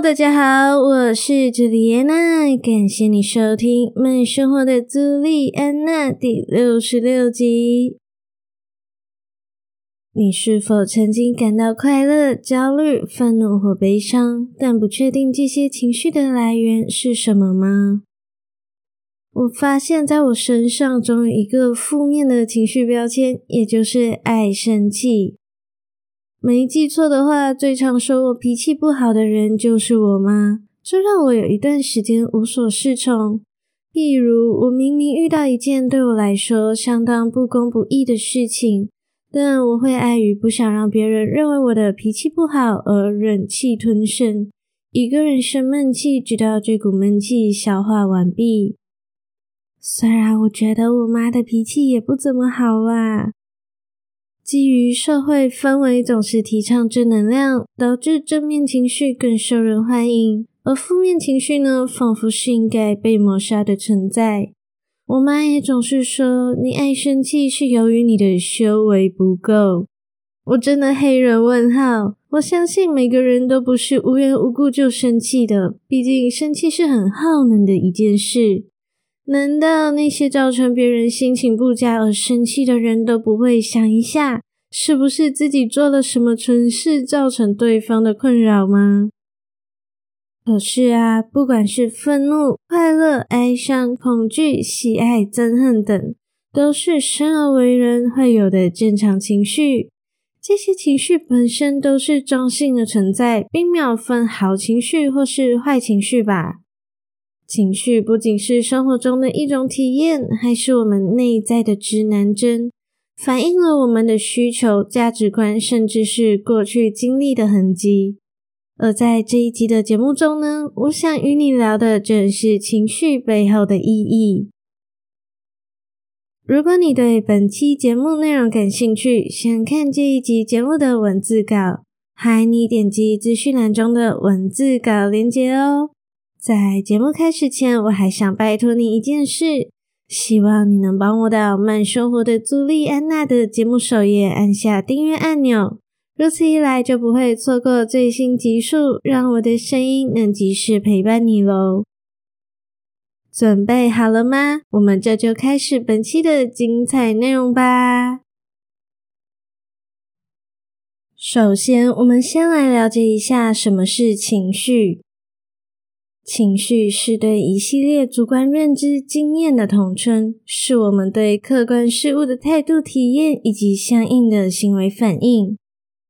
大家好，我是朱莉安娜，感谢你收听《慢生活的朱莉安娜》第六十六集。你是否曾经感到快乐、焦虑、愤怒或悲伤，但不确定这些情绪的来源是什么吗？我发现在我身上总有一个负面的情绪标签，也就是爱生气。没记错的话，最常说我脾气不好的人就是我妈，这让我有一段时间无所适从。例如，我明明遇到一件对我来说相当不公不义的事情，但我会碍于不想让别人认为我的脾气不好而忍气吞声，一个人生闷气，直到这股闷气消化完毕。虽然我觉得我妈的脾气也不怎么好啦。基于社会氛围总是提倡正能量，导致正面情绪更受人欢迎，而负面情绪呢，仿佛是应该被抹杀的存在。我妈也总是说，你爱生气是由于你的修为不够。我真的黑人问号。我相信每个人都不是无缘无故就生气的，毕竟生气是很耗能的一件事。难道那些造成别人心情不佳而生气的人都不会想一下，是不是自己做了什么蠢事造成对方的困扰吗？可是啊，不管是愤怒、快乐、哀伤、恐惧、喜爱、憎恨等，都是生而为人会有的正常情绪。这些情绪本身都是中性的存在，并没有分好情绪或是坏情绪吧。情绪不仅是生活中的一种体验，还是我们内在的指南针，反映了我们的需求、价值观，甚至是过去经历的痕迹。而在这一集的节目中呢，我想与你聊的正是情绪背后的意义。如果你对本期节目内容感兴趣，想看这一集节目的文字稿，欢迎你点击资讯栏中的文字稿链接哦。在节目开始前，我还想拜托你一件事，希望你能帮我到慢生活的朱莉安娜的节目首页按下订阅按钮，如此一来就不会错过最新集数，让我的声音能及时陪伴你喽。准备好了吗？我们这就开始本期的精彩内容吧。首先，我们先来了解一下什么是情绪。情绪是对一系列主观认知经验的统称，是我们对客观事物的态度体验以及相应的行为反应。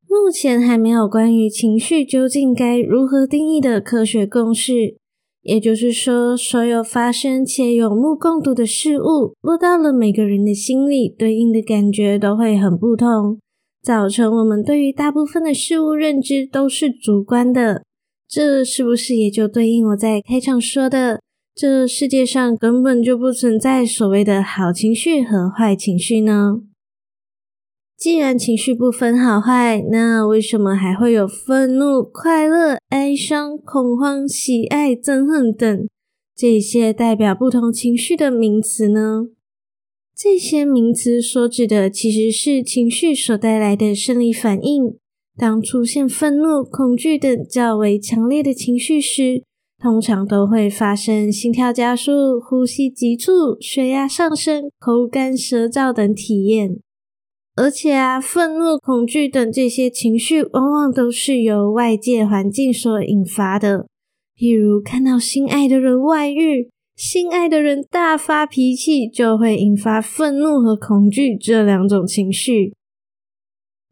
目前还没有关于情绪究竟该如何定义的科学共识。也就是说，所有发生且有目共睹的事物，落到了每个人的心里，对应的感觉都会很不同，造成我们对于大部分的事物认知都是主观的。这是不是也就对应我在开场说的，这世界上根本就不存在所谓的好情绪和坏情绪呢？既然情绪不分好坏，那为什么还会有愤怒、快乐、哀伤、恐慌、喜爱、憎恨等这些代表不同情绪的名词呢？这些名词所指的其实是情绪所带来的生理反应。当出现愤怒、恐惧等较为强烈的情绪时，通常都会发生心跳加速、呼吸急促、血压上升、口干舌燥等体验。而且啊，愤怒、恐惧等这些情绪，往往都是由外界环境所引发的。譬如看到心爱的人外遇、心爱的人大发脾气，就会引发愤怒和恐惧这两种情绪。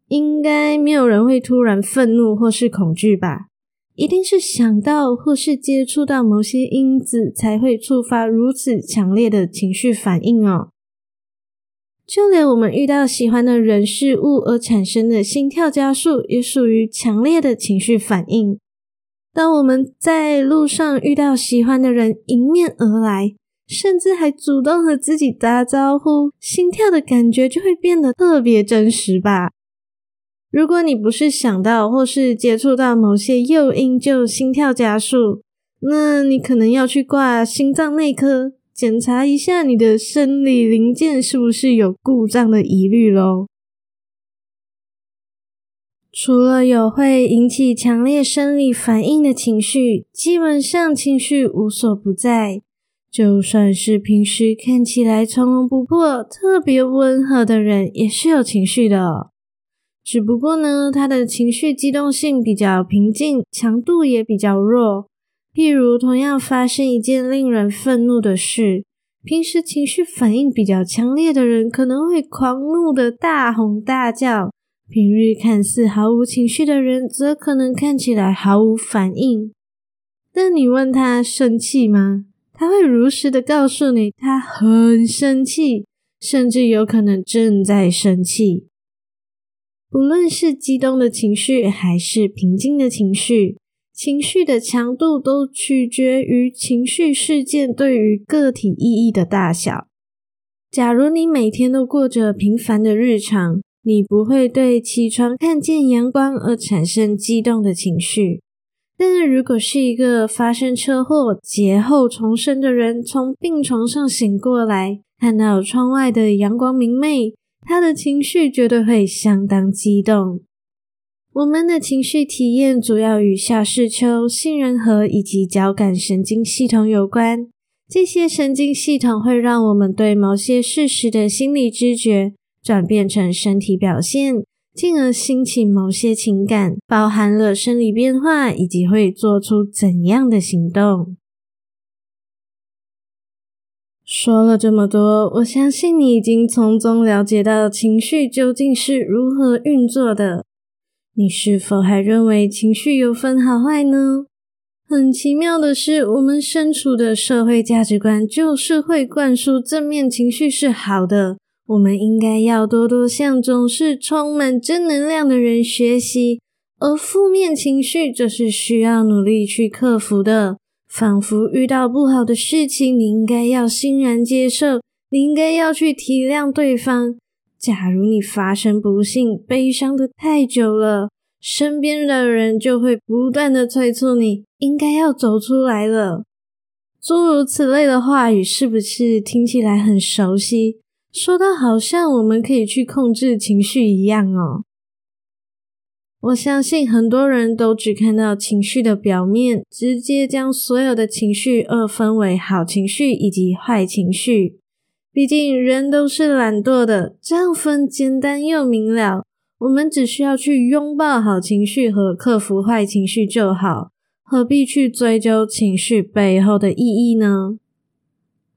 应该没有人会突然愤怒或是恐惧吧？一定是想到或是接触到某些因子，才会触发如此强烈的情绪反应哦。就连我们遇到喜欢的人事物而产生的心跳加速，也属于强烈的情绪反应。当我们在路上遇到喜欢的人迎面而来，甚至还主动和自己打招呼，心跳的感觉就会变得特别真实吧。如果你不是想到或是接触到某些诱因就心跳加速，那你可能要去挂心脏内科，检查一下你的生理零件是不是有故障的疑虑咯。除了有会引起强烈生理反应的情绪，基本上情绪无所不在。就算是平时看起来从容不迫、特别温和的人，也是有情绪的。只不过呢，他的情绪激动性比较平静，强度也比较弱。譬如，同样发生一件令人愤怒的事，平时情绪反应比较强烈的人，可能会狂怒的大吼大叫；平日看似毫无情绪的人，则可能看起来毫无反应。但你问他生气吗？他会如实的告诉你，他很生气，甚至有可能正在生气。不论是激动的情绪还是平静的情绪，情绪的强度都取决于情绪事件对于个体意义的大小。假如你每天都过着平凡的日常，你不会对起床看见阳光而产生激动的情绪。但如果是一个发生车祸、劫后重生的人，从病床上醒过来，看到窗外的阳光明媚。他的情绪绝对会相当激动。我们的情绪体验主要与下视丘、杏仁核以及交感神经系统有关。这些神经系统会让我们对某些事实的心理知觉转变成身体表现，进而兴起某些情感，包含了生理变化以及会做出怎样的行动。说了这么多，我相信你已经从中了解到情绪究竟是如何运作的。你是否还认为情绪有分好坏呢？很奇妙的是，我们身处的社会价值观就是会灌输正面情绪是好的，我们应该要多多向总是充满正能量的人学习，而负面情绪则是需要努力去克服的。仿佛遇到不好的事情，你应该要欣然接受，你应该要去体谅对方。假如你发生不幸，悲伤得太久了，身边的人就会不断地催促你，应该要走出来了。诸如此类的话语，是不是听起来很熟悉？说的好像我们可以去控制情绪一样哦。我相信很多人都只看到情绪的表面，直接将所有的情绪二分为好情绪以及坏情绪。毕竟人都是懒惰的，这样分简单又明了。我们只需要去拥抱好情绪和克服坏情绪就好，何必去追究情绪背后的意义呢？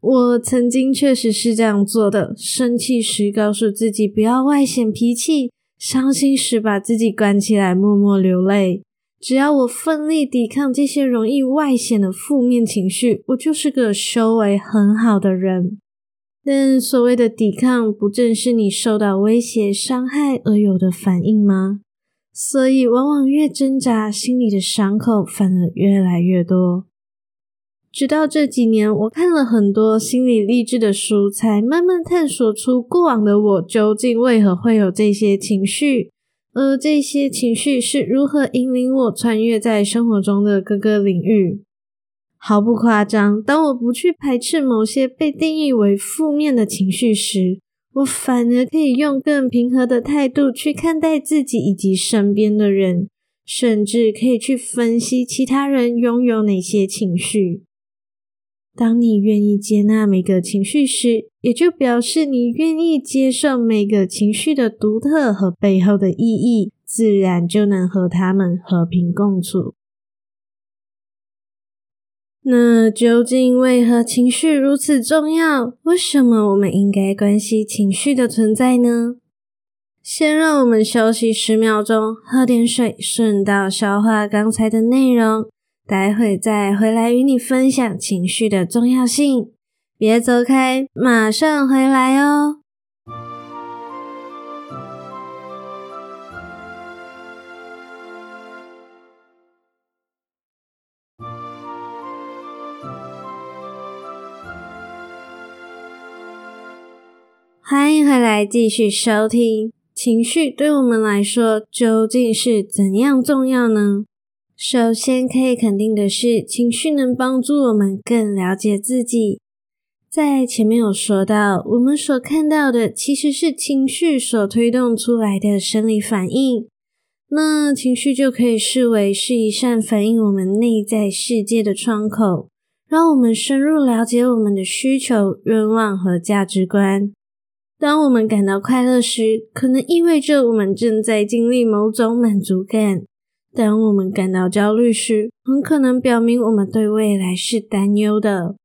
我曾经确实是这样做的，生气时告诉自己不要外显脾气。伤心时，把自己关起来，默默流泪。只要我奋力抵抗这些容易外显的负面情绪，我就是个修为很好的人。但所谓的抵抗，不正是你受到威胁、伤害而有的反应吗？所以，往往越挣扎，心里的伤口反而越来越多。直到这几年，我看了很多心理励志的书，才慢慢探索出过往的我究竟为何会有这些情绪，而这些情绪是如何引领我穿越在生活中的各个领域。毫不夸张，当我不去排斥某些被定义为负面的情绪时，我反而可以用更平和的态度去看待自己以及身边的人，甚至可以去分析其他人拥有哪些情绪。当你愿意接纳每个情绪时，也就表示你愿意接受每个情绪的独特和背后的意义，自然就能和他们和平共处。那究竟为何情绪如此重要？为什么我们应该关心情绪的存在呢？先让我们休息十秒钟，喝点水，顺道消化刚才的内容。待会再回来与你分享情绪的重要性，别走开，马上回来哦。欢迎回来，继续收听。情绪对我们来说究竟是怎样重要呢？首先可以肯定的是，情绪能帮助我们更了解自己。在前面有说到，我们所看到的其实是情绪所推动出来的生理反应。那情绪就可以视为是一扇反映我们内在世界的窗口，让我们深入了解我们的需求、愿望和价值观。当我们感到快乐时，可能意味着我们正在经历某种满足感；当我们感到焦虑时，很可能表明我们对未来是担忧的。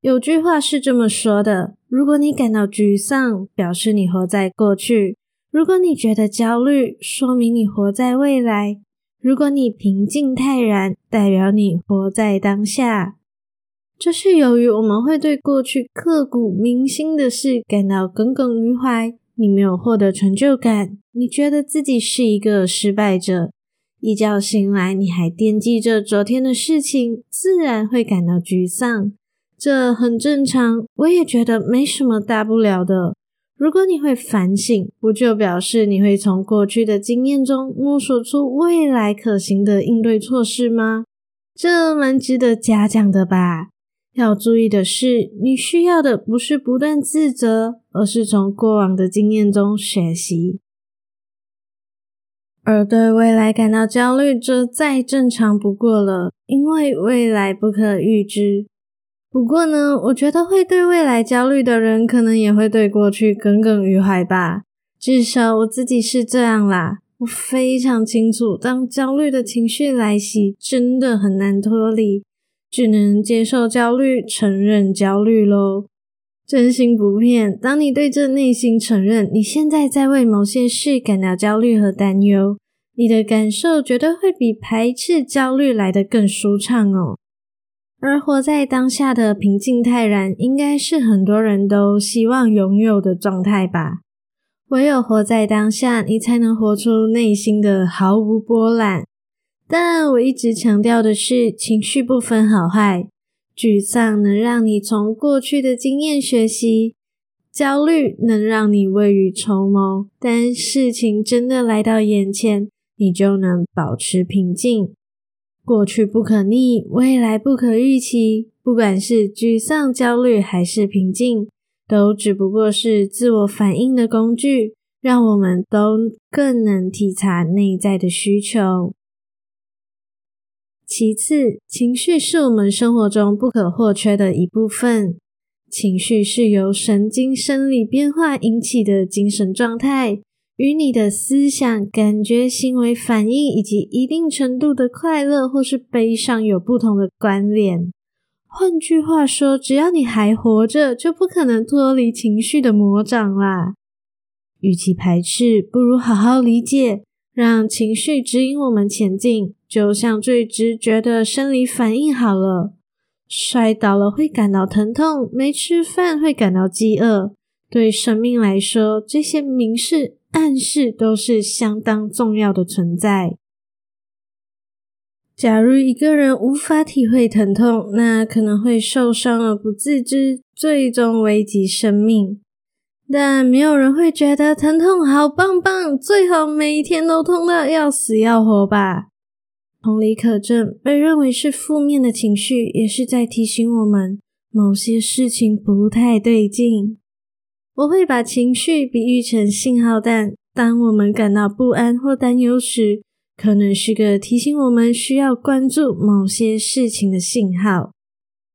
有句话是这么说的：如果你感到沮丧，表示你活在过去；如果你觉得焦虑，说明你活在未来；如果你平静泰然，代表你活在当下。这是由于我们会对过去刻骨铭心的事感到耿耿于怀。你没有获得成就感，你觉得自己是一个失败者。一觉醒来，你还惦记着昨天的事情，自然会感到沮丧。这很正常，我也觉得没什么大不了的。如果你会反省，不就表示你会从过去的经验中摸索出未来可行的应对措施吗？这蛮值得嘉奖的吧。要注意的是，你需要的不是不断自责，而是从过往的经验中学习。而对未来感到焦虑，这再正常不过了，因为未来不可预知。不过呢，我觉得会对未来焦虑的人，可能也会对过去耿耿于怀吧。至少我自己是这样啦。我非常清楚，当焦虑的情绪来袭，真的很难脱离。只能接受焦虑，承认焦虑喽。真心不骗，当你对这内心承认，你现在在为某些事感到焦虑和担忧，你的感受绝对会比排斥焦虑来得更舒畅哦。而活在当下的平静泰然，应该是很多人都希望拥有的状态吧。唯有活在当下，你才能活出内心的毫无波澜。但我一直强调的是，情绪不分好坏。沮丧能让你从过去的经验学习，焦虑能让你未雨绸缪。但事情真的来到眼前，你就能保持平静。过去不可逆，未来不可预期。不管是沮丧、焦虑还是平静，都只不过是自我反应的工具，让我们都更能体察内在的需求。其次，情绪是我们生活中不可或缺的一部分。情绪是由神经生理变化引起的精神状态，与你的思想、感觉、行为反应以及一定程度的快乐或是悲伤有不同的关联。换句话说，只要你还活着，就不可能脱离情绪的魔掌啦。与其排斥，不如好好理解。让情绪指引我们前进，就像最直觉的生理反应好了。摔倒了会感到疼痛，没吃饭会感到饥饿。对生命来说，这些明示暗示都是相当重要的存在。假如一个人无法体会疼痛，那可能会受伤而不自知，最终危及生命。但没有人会觉得疼痛好棒棒，最好每一天都痛到要死要活吧？同理可证，被认为是负面的情绪，也是在提醒我们某些事情不太对劲。我会把情绪比喻成信号弹，当我们感到不安或担忧时，可能是个提醒我们需要关注某些事情的信号。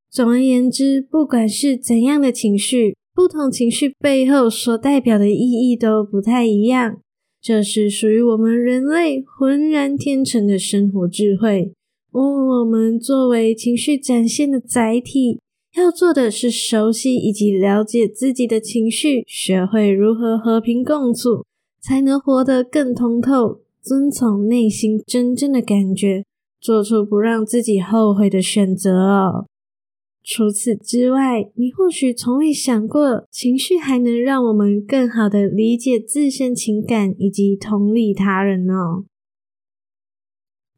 总而言之，不管是怎样的情绪，不同情绪背后所代表的意义都不太一样，这是属于我们人类浑然天成的生活智慧。而我们作为情绪展现的载体，要做的是熟悉以及了解自己的情绪，学会如何和平共处，才能活得更通透，遵从内心真正的感觉，做出不让自己后悔的选择哦。除此之外，你或许从未想过，情绪还能让我们更好地理解自身情感以及同理他人哦。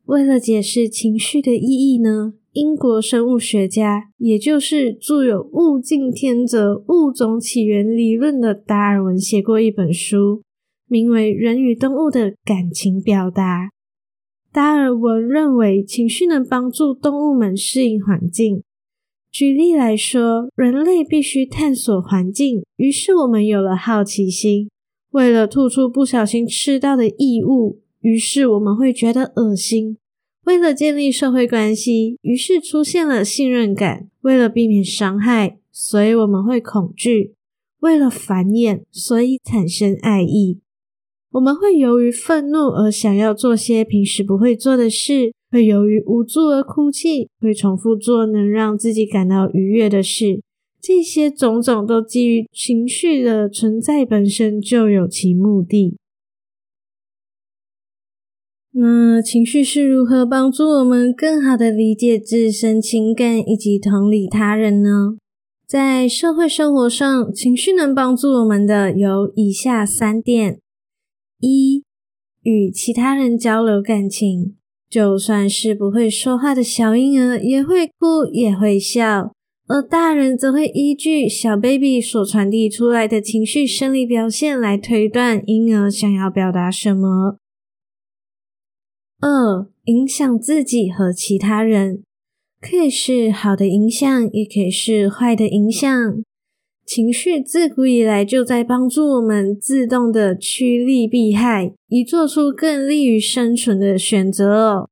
为了解释情绪的意义呢，英国生物学家，也就是著有“物竞天择，物种起源理论”的达尔文写过一本书，名为《人与动物的感情表达》。达尔文认为，情绪能帮助动物们适应环境。举例来说，人类必须探索环境，于是我们有了好奇心。为了吐出不小心吃到的异物，于是我们会觉得恶心。为了建立社会关系，于是出现了信任感；为了避免伤害，所以我们会恐惧；为了繁衍，所以产生爱意。我们会由于愤怒而想要做些平时不会做的事，会由于无助而哭泣，会重复做能让自己感到愉悦的事。这些种种都基于情绪的存在本身就有其目的。那情绪是如何帮助我们更好的理解自身情感以及同理他人呢？在社会生活上，情绪能帮助我们的有以下三点：一、与其他人交流感情，就算是不会说话的小婴儿，也会哭，也会笑，而大人则会依据小 baby 所传递出来的情绪生理表现来推断婴儿想要表达什么。二、影响自己和其他人，可以是好的影响，也可以是坏的影响。情绪自古以来就在帮助我们自动的趋利避害，以做出更利于生存的选择。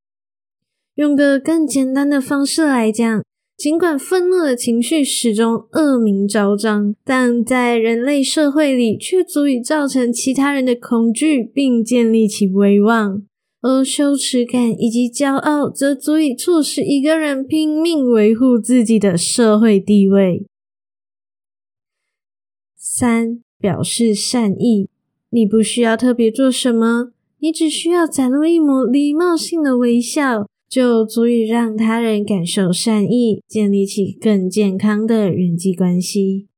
用个更简单的方式来讲，尽管愤怒的情绪始终恶名昭彰，但在人类社会里却足以造成其他人的恐惧，并建立起威望。而羞耻感以及骄傲，则足以促使一个人拼命维护自己的社会地位。三、表示善意，你不需要特别做什么，你只需要展露一抹礼貌性的微笑，就足以让他人感受善意，建立起更健康的人际关系。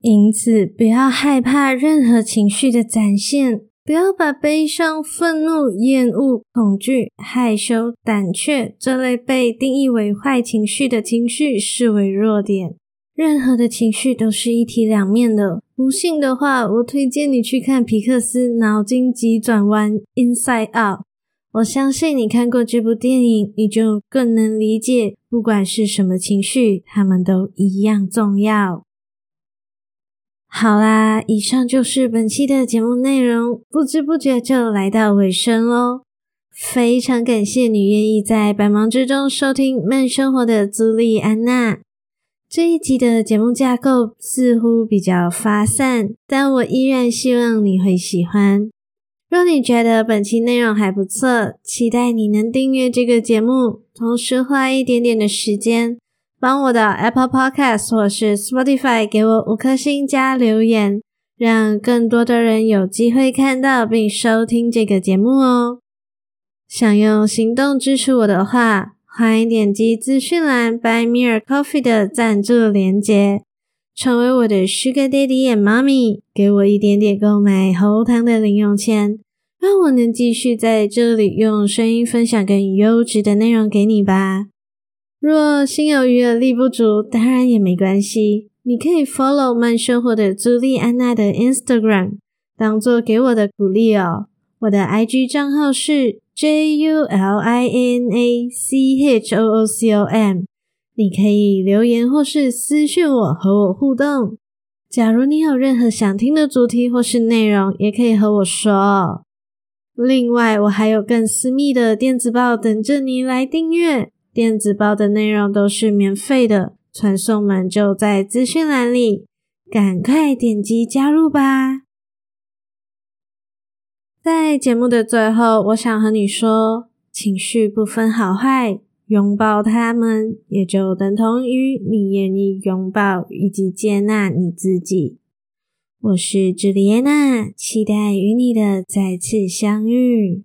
因此，不要害怕任何情绪的展现。不要把悲伤、愤怒、厌恶、恐惧、害羞、胆怯这类被定义为坏情绪的情绪视为弱点。任何的情绪都是一体两面的。不信的话，我推荐你去看皮克斯脑筋急转弯《Inside Out》。我相信你看过这部电影，你就更能理解，不管是什么情绪，它们都一样重要。好啦，以上就是本期的节目内容，不知不觉就来到尾声喽。非常感谢你愿意在百忙之中收听慢生活的朱莉安娜。这一集的节目架构似乎比较发散，但我依然希望你会喜欢。若你觉得本期内容还不错，期待你能订阅这个节目，同时花一点点的时间。帮我的 Apple Podcast 或是 Spotify 给我五颗星加留言，让更多的人有机会看到并收听这个节目哦。想用行动支持我的话，欢迎点击资讯栏 by Me a Coffee 的赞助连接，成为我的 Sugar Daddy and Mommy，给我一点点购买喉糖的零用钱，让我能继续在这里用声音分享更优质的内容给你吧。若心有余而力不足，当然也没关系。你可以 follow 慢生活的朱莉安娜的 Instagram，当做给我的鼓励哦。我的 IG 账号是 J U L I N A C H O O C O M，你可以留言或是私讯我和我互动。假如你有任何想听的主题或是内容，也可以和我说。另外，我还有更私密的电子报等着你来订阅。电子报的内容都是免费的，传送门就在资讯栏里，赶快点击加入吧！在节目的最后，我想和你说，情绪不分好坏，拥抱他们，也就等同于你愿意拥抱以及接纳你自己。我是朱丽安娜，期待与你的再次相遇。